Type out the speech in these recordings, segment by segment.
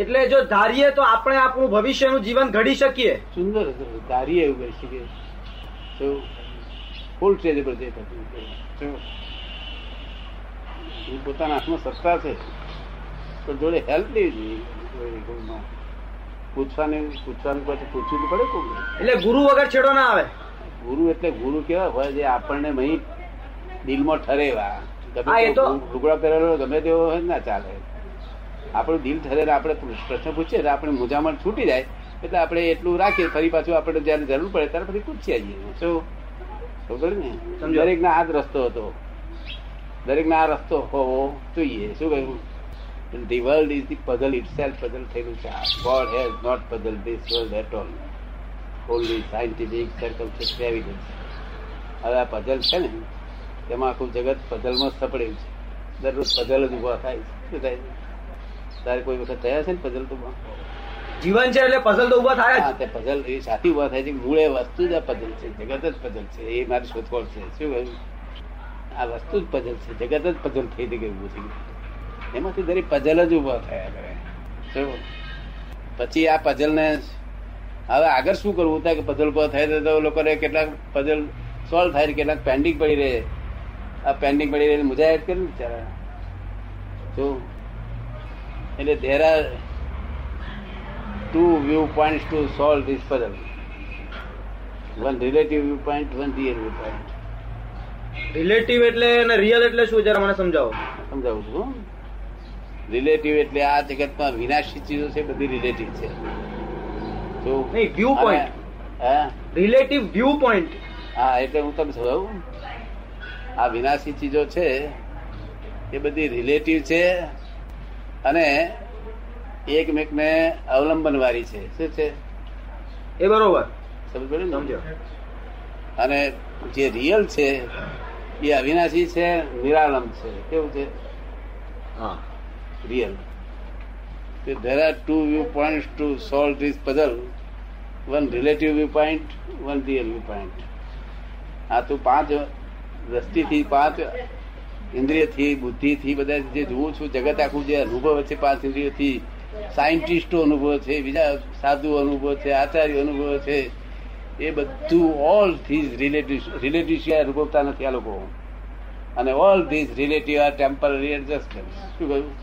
એટલે જો ધારીએ તો આપણે આપણું ભવિષ્યનું જીવન ઘડી શકીએ. સુંદર ધારીએ એવું કરી શકીએ. તો ફૂલ સ્ટેજ પર જે થતું પોતાના હાથમાં સત્તા છે. પણ જોડે હેલ્પ લેવી જોઈએ. પૂછવાની પૂછવાનું પછી પૂછવું પડે કોઈ એટલે ગુરુ વગર છેડો ના આવે. ગુરુ એટલે ગુરુ કેવા હોય જે આપણને મહી દિલમાં ઠરેવા. ગમે લુગડા પહેરેલો ગમે તેવો હોય ના ચાલે. આપણું દિલ ઠરે આપણે પ્રશ્ન પૂછીએ આપણે મૂંઝામણ છૂટી જાય. એટલે આપણે એટલું રાખીએ ફરી પાછું આપણે જયારે જરૂર પડે ત્યારે પછી પૂછી આવીએ. શું ખબર ને. દરેક ના આ જ રસ્તો હતો. દરેક ના આ રસ્તો હોવો જોઈએ. શું કહ્યું? The world is the puzzle itself puzzle થયેલું છે. God has not puzzle this world at all only scientific circumstance evidence હવે આ પઝલ છે ને તેમાં આખું જગત પઝલમાં સપડેલું છે. દરરોજ પઝલ જ ઊભા થાય છે. શું થાય છે? તારે કોઈ વખત થયા છે ને પઝલ તો જીવન છે એટલે પઝલ તો ઊભા થાય છે પઝલ એ સાથી ઊભા થાય છે મૂળે વસ્તુ જ આ પઝલ છે. જગત જ પઝલ છે. એ મારી શોધખોળ છે. શું કહ્યું? આ વસ્તુ જ પઝલ છે. જગત જ પઝલ થઈ થઈ ગયું એમાંથી દરેક પઝલ જ ઊભા થયા કરે. શું? પછી આ પઝલ ને હવે આગળ શું કરવું? થાય કે પઝલ ઊભા થાય તો લોકોને કેટલાક પઝલ સોલ્વ થાય કેટલાક પેન્ડિંગ પડી રહે. આ પેન્ડિંગ પડી રહે મુજાહિદ કરે ને બિચારા. શું? એટલે there are two view point to solve this puzzle one relative view point one real view point relative એટલે અને રિયલ એટલે શું જરા મને સમજાવો. સમજાવું છું રિલેટિવ એટલે આ જગતમાં વિનાશી ચીજો છે બધી રિલેટિવ છે. તો નહીં વ્યૂ પોઈન્ટ હા? રિલેટિવ વ્યૂ પોઈન્ટ હા એટલે હું તમને સમજાવું. આ વિનાશી ચીજો છે એ બધી રિલેટિવ છે અને એકમેકને અવલંબન વાળી છે. શું છે? એ બરોબર. સમજ અને જે રિયલ છે એ અવિનાશી છે નિરાલંબ છે. કેવું છે? હા. Real. There are two view point to solve this puzzle one relative view point one real view point આ તું પાંચ દ્રષ્ટિથી પાંચ ઇન્દ્રિયથી બુદ્ધિથી બધા જે જોઉં છું જગત આખું જે અનુભવ છે પાંચ ઇન્દ્રિયોથી સાયન્ટિસ્ટો અનુભવ છે બીજા સાધુ અનુભવ છે આચાર્ય અનુભવ છે એ બધું ઓલ ધીઝ રિલેટિવ રિલેટિવ અનુભવતા નથી આ લોકો. અને all these relative are temporary adjustment શું કહ્યું?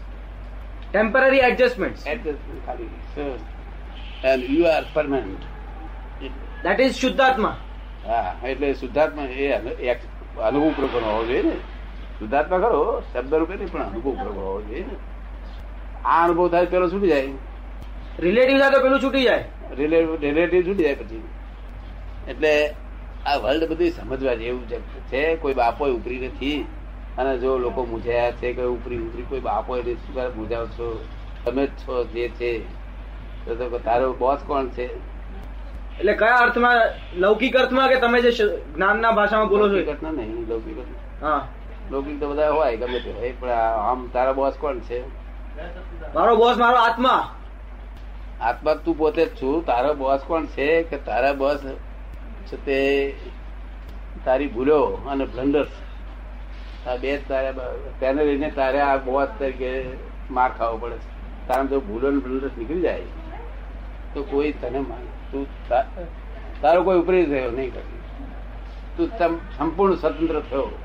ટેમ્પરરી એડજસ્ટમેન્ટ એડજસ્ટમેન્ટ ખાલી. And you are permanent that is શુદ્ધાત્મા. હા એટલે શુદ્ધાત્મા એ અનુભવ પ્રકરણ હોવો જોઈએ ને. શુદ્ધાત્મા ખરો શબ્દ રૂપે નહીં પણ અનુભવ પ્રભાવ હોવો જોઈએ ને. આ અનુભવ થાય પેલો છૂટી જાય. રિલેટિવ થાય તો પેલું છૂટી જાય. રિલેટિવ છૂટી જાય પછી. એટલે આ વર્લ્ડ બધી સમજવા જેવું છે. કોઈ બાપો ઉપરી નથી. અને જો લોકો મૂંઝાયા છે કે ઉપરી ઉપરી કોઈ બાપો નથી શું મૂંઝાવ છો તમે જ છો જે છે. તો તારો બોસ કોણ છે? એટલે કયા અર્થમાં લૌકિક અર્થમાં કે તમે જે જ્ઞાનના ભાષામાં બોલો છો? નહીં લૌકિક અર્થ. હા. લૌકિક તો બધા હોય ગમે તે હોય પણ આમ તારા બોસ કોણ છે? મારો બોસ મારો આત્મા. આત્મા તું પોતે જ છું. તારો બોસ કોણ છે કે તારા બોસ છે તે તારી ભૂલો અને બ્લન્ડર્સ આ બે તારે તેને લઈને તારે આ બોસ તરીકે માર ખાવો પડે છે. તારા જો ભૂલો અને બ્લન્ડર્સ નીકળી જાય. તો કોઈ તને તા- તારો કોઈ ઉપરી થયો નહીં કરી તું સંપૂર્ણ સ્વતંત્ર થયો.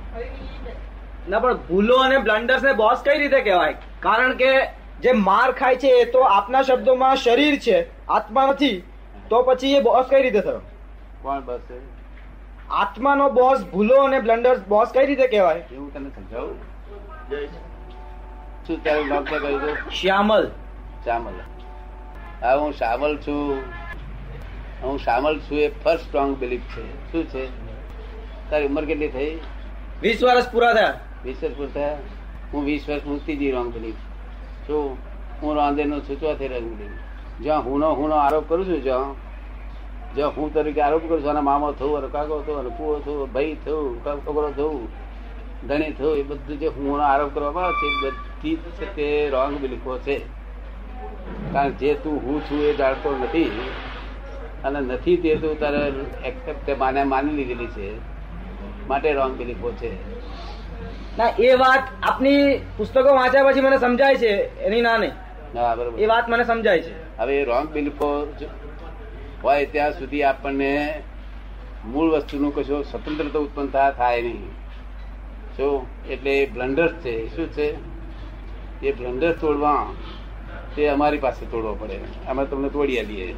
ના પણ ભૂલો અને બ્લન્ડર્સ ને બોસ કઈ રીતે કહેવાય? કારણ કે જે માર ખાય છે એ તો આપના શબ્દોમાં શરીર છે આત્મા નથી તો પછી એ બોસ કઈ રીતે થયો? કોણ બસ આત્માનો બોસ ભૂલો અને બ્લન્ડર્સ બોસ કઈ રીતે કહેવાય? એવું તને સમજાવું? શું તારું નામ શું કહ્યું શ્યામલ. શ્યામલ. હા હું શ્યામલ છું. હું શ્યામલ છું એ ફર્સ્ટ સ્ટ્રોંગ બિલીફ છે. શું છે? તારી ઉંમર કેટલી થઈ? વીસ વર્ષ પૂરા થયા. વીસ વર્ષ પૂરતા હું વીસ વર્ષ રોંગ બિલીફ છું. હું રાંધે નો છું ચોથી રોંગ બિલીફ જ્યાં હુંનો હુંનો આરોપ કરું છું, જ્યાં જ્યાં હું તરીકે આરોપ કરું છું અને મામો થયું અને કાકો થયું અને પુઓ થયું ભાઈ થયું કાકો છોકરો થયું ધણી થયું એ બધું જે હું આરોપ કરવામાં આવે છે બધી તે રોંગ બિલીફો છે. કારણ જે તું હું છું એ જાણતો નથી, અને નથી તે તું તારે એક્સેપ્ટ માને માની લીધેલી છે. માટે રોંગ બિલીફો છે. ના એ વાત આપની પુસ્તકો વાંચ્યા પછી મને સમજાય છે એની ના નહીં એ વાત મને સમજાય છે. હવે રોંગ બિલીફો હોય ત્યાં સુધી આપણને મૂળ વસ્તુનું કશો સ્વતંત્રતા ઉત્પન્ન થાય નહીં. શું એટલે બ્લન્ડર્સ છે. શું છે? એ બ્લન્ડર્સ તોડવા તે અમારી પાસે તોડવો પડે. અમે તમને તોડી આલીએ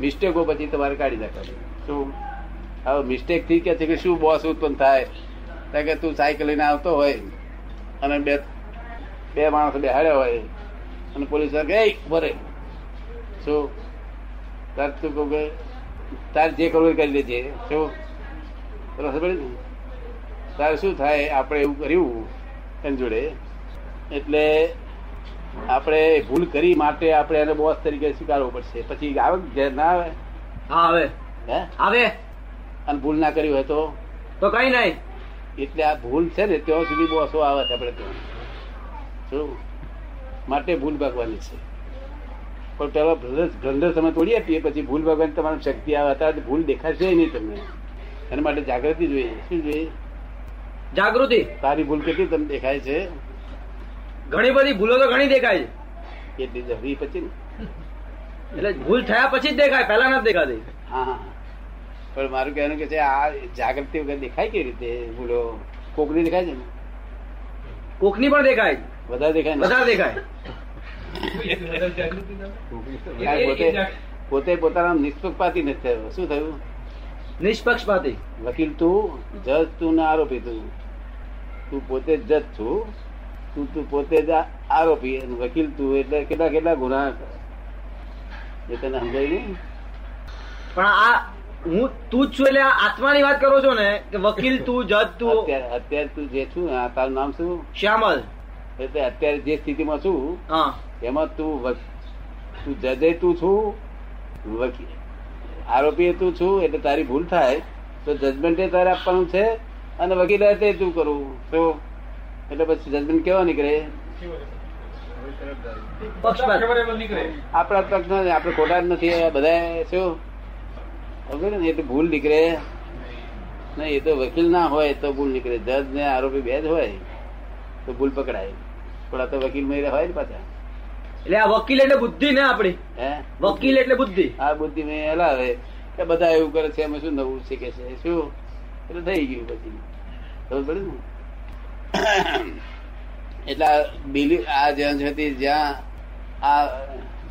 મિસ્ટેકો પછી તમારે કાઢી નાખવાની. શું? હવે મિસ્ટેકથી કે છે કે શું બોસ ઉત્પન્ન થાય? કે તું સાયકલ લઈને આવતો હોય અને બે બે માણસો બેહાડ્યા હોય અને પોલીસ કે ભરે શું? તાર તું કહું કે તાર જે કરવું કરી દેજે. શું? તારે શું થાય? આપણે એવું કર્યું એની જોડે. એટલે આપણે ભૂલ કરી માટે આપણે એને બોસ તરીકે સ્વીકારવો પડશે. પછી આવે ઘેર ના આવે? હા આવે. હે? આવે. અને ભૂલ ના કરી હોય તો? તો કઈ નહીં. એટલે આ ભૂલ છે ને ત્યાં સુધી બોસો આવે છે આપણે ત્યાં શું માટે ભૂલ ભાગવાની છે. પણ પેલા બ્લન્ડર તમે તોડી આપીએ પછી ભૂલ ભાગવાની તમારી શક્તિ આવે અત્યારે ભૂલ દેખાશે નહીં તમને. એના માટે જાગૃતિ જોઈએ. શું જોઈએ? જાગૃતિ. તારી ભૂલ કેટલી તમને દેખાય છે? ઘણી બધી ભૂલો તો ઘણી દેખાય છે. એટલી જવી પછી ને. એટલે ભૂલ થયા પછી જ દેખાય પહેલા નથી દેખાતી. હા હા. પણ મારું કહેવાનું કે છે આ જાગૃતિ વગર દેખાય કેવી રીતે? ભૂલો કોકની દેખાય છે ને? કોકની પણ દેખાય. વધારે દેખાય વધારે દેખાય. પોતે પોતે પોતાના નિષ્પક્ષપાતી નથી થયો. શું થયું? નિષ્પક્ષપાતી. વકીલ તું જજ તું ને આરોપી તું. તું પોતે જજ છું. તું તું પોતે જ આરોપી. વકીલ તું એટલે કેટલા કેટલા ગુના એ તને સમજાય નહીં? પણ આ હું તું જ છું એટલે આત્માની વાત કરો છો ને કે વકીલ તું જજ તું. અત્યારે અત્યારે તું જે છું તારું નામ શું? શ્યામલ. એટલે અત્યારે જે સ્થિતિમાં છું હા. એમાં તું તું જજે તું છું વકીલ આરોપી તું છું એટલે તારી ભૂલ થાય તો જજમેન્ટ તારે આપવાનું છે અને વકીલ તે તું કરવું તો એટલે પછી જજમેન્ટ કેવા નીકળે? આપણા પક્ષ આપણે ખોટા જ નથી બધા શું? સમજો ને એટલે ભૂલ નીકળે. નહીં એ તો વકીલ ના હોય તો ભૂલ નીકળે. જજ ને આરોપી બે જ હોય તો ભૂલ પકડાય. આ તો વકીલ મહિલા હોય ને પાછા. એટલે આ વકીલ એટલે બુદ્ધિ ને આપડી હે? વકીલ એટલે બુદ્ધિ. આ બુદ્ધિ મેં હલાવે કે બધા એવું કરે છે એમાં શું નવું શીખે છે? શું? એટલે થઈ ગયું પછી. ખબર પડે ને? એટલે આ બિલી આ જ્યાં જ્યાં આ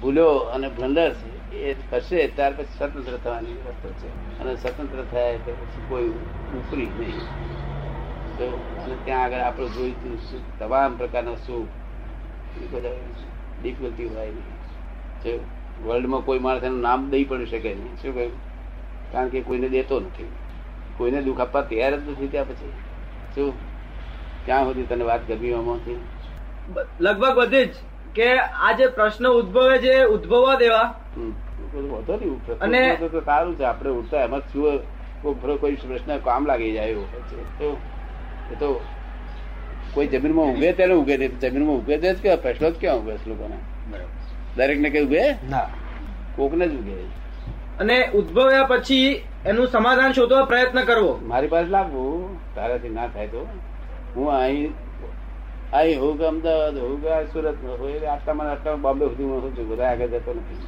ભૂલો અને બ્લન્ડર છે એ થશે ત્યાર પછી સ્વતંત્ર થવાની રસ્તો છે. અને સ્વતંત્ર થાય એટલે પછી કોઈ ઉપરી નહીં. તો અને ત્યાં આગળ આપણે જોઈતું તમામ પ્રકારના સુખ એ બધા ડિફિકલ્ટી હોય નહીં. વર્લ્ડમાં કોઈ માણસ એનું નામ દઈ પણ શકે નહીં. શું કહ્યું? કારણ કે કોઈને દેતો નથી. કોઈને દુઃખ આપવા તૈયાર જ નથી ત્યાં પછી. શું? ક્યાં સુધી તને વાત ગમી આમાંથી લગભગ બધી જ કે આ જે પ્રશ્ન ઉદ્ભવે છે ઉદ્ભવવા દેવા. વાંધો નહીં. પ્રશ્ન તો સારું છે આપણે ઉઠતા એમાં શું કોઈ પ્રશ્ન કામ લાગી જાય એવું. તો એ તો કોઈ જમીનમાં ઉગે ત્યારે ઉગે નહીં. જમીનમાં ઉગે છે જ કે પ્રશ્નો જ ક્યાં ઉગે છે લોકોને. દરેક ને કઈ ઉગે ના. કોકને જ ઉગે અને ઉદ્ભવ્યા પછી એનું સમાધાન શોધવા પ્રયત્ન કરવો. મારી પાસે લાગવું તારાથી ના થાય તો. હું અહીં અહીં હોઉં કે અમદાવાદ હોઉં કે સુરત હોય આટલામાં આટલા બોમ્બે સુધી હું છું બધા આગળ જતો નથી.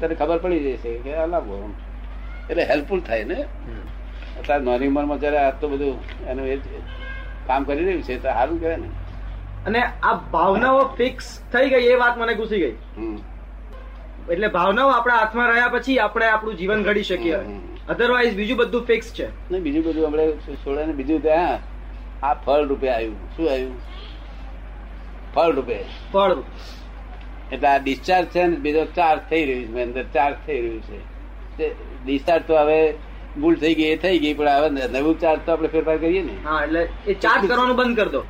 તને ખબર પડી જશે કે આ એટલે હેલ્પફુલ થાય ને? અત્યારે નાની ઉંમરમાં જયારે આ તો બધું એનું એ કામ કરી રહ્યું છે તો સારું કહેવાય ને. અને આ ભાવનાઓ ફિક્સ થઈ ગઈ એ વાત મને ઘૂસી ગઈ. એટલે ભાવનાઓ આપણા હાથમાં રહ્યા પછી આપણે આપણું જીવન ઘડી શકીએ. અધરવાઇઝ બીજું બધું ફિક્સ છે. ને બીજું બધું આપણે છોડે ને બીજું ત્યાં આ ફળ રૂપે આવ્યું. શું આવ્યું? ફળ રૂપે. ફળ એટલે આ ડિસ્ચાર્જ છે ને બીજો ચાર્જ થઈ રહ્યું છે અંદર ચાર્જ થઈ રહ્યું છે. તે ડિસ્ચાર્જ તો હવે ભૂલ થઈ ગઈ એ થઈ ગઈ પણ હવે નવું ચાર્જ તો આપણે ફેરફાર કરીએ ને. હા એટલે એ ચાર્જ કરવાનું બંધ કરી દો.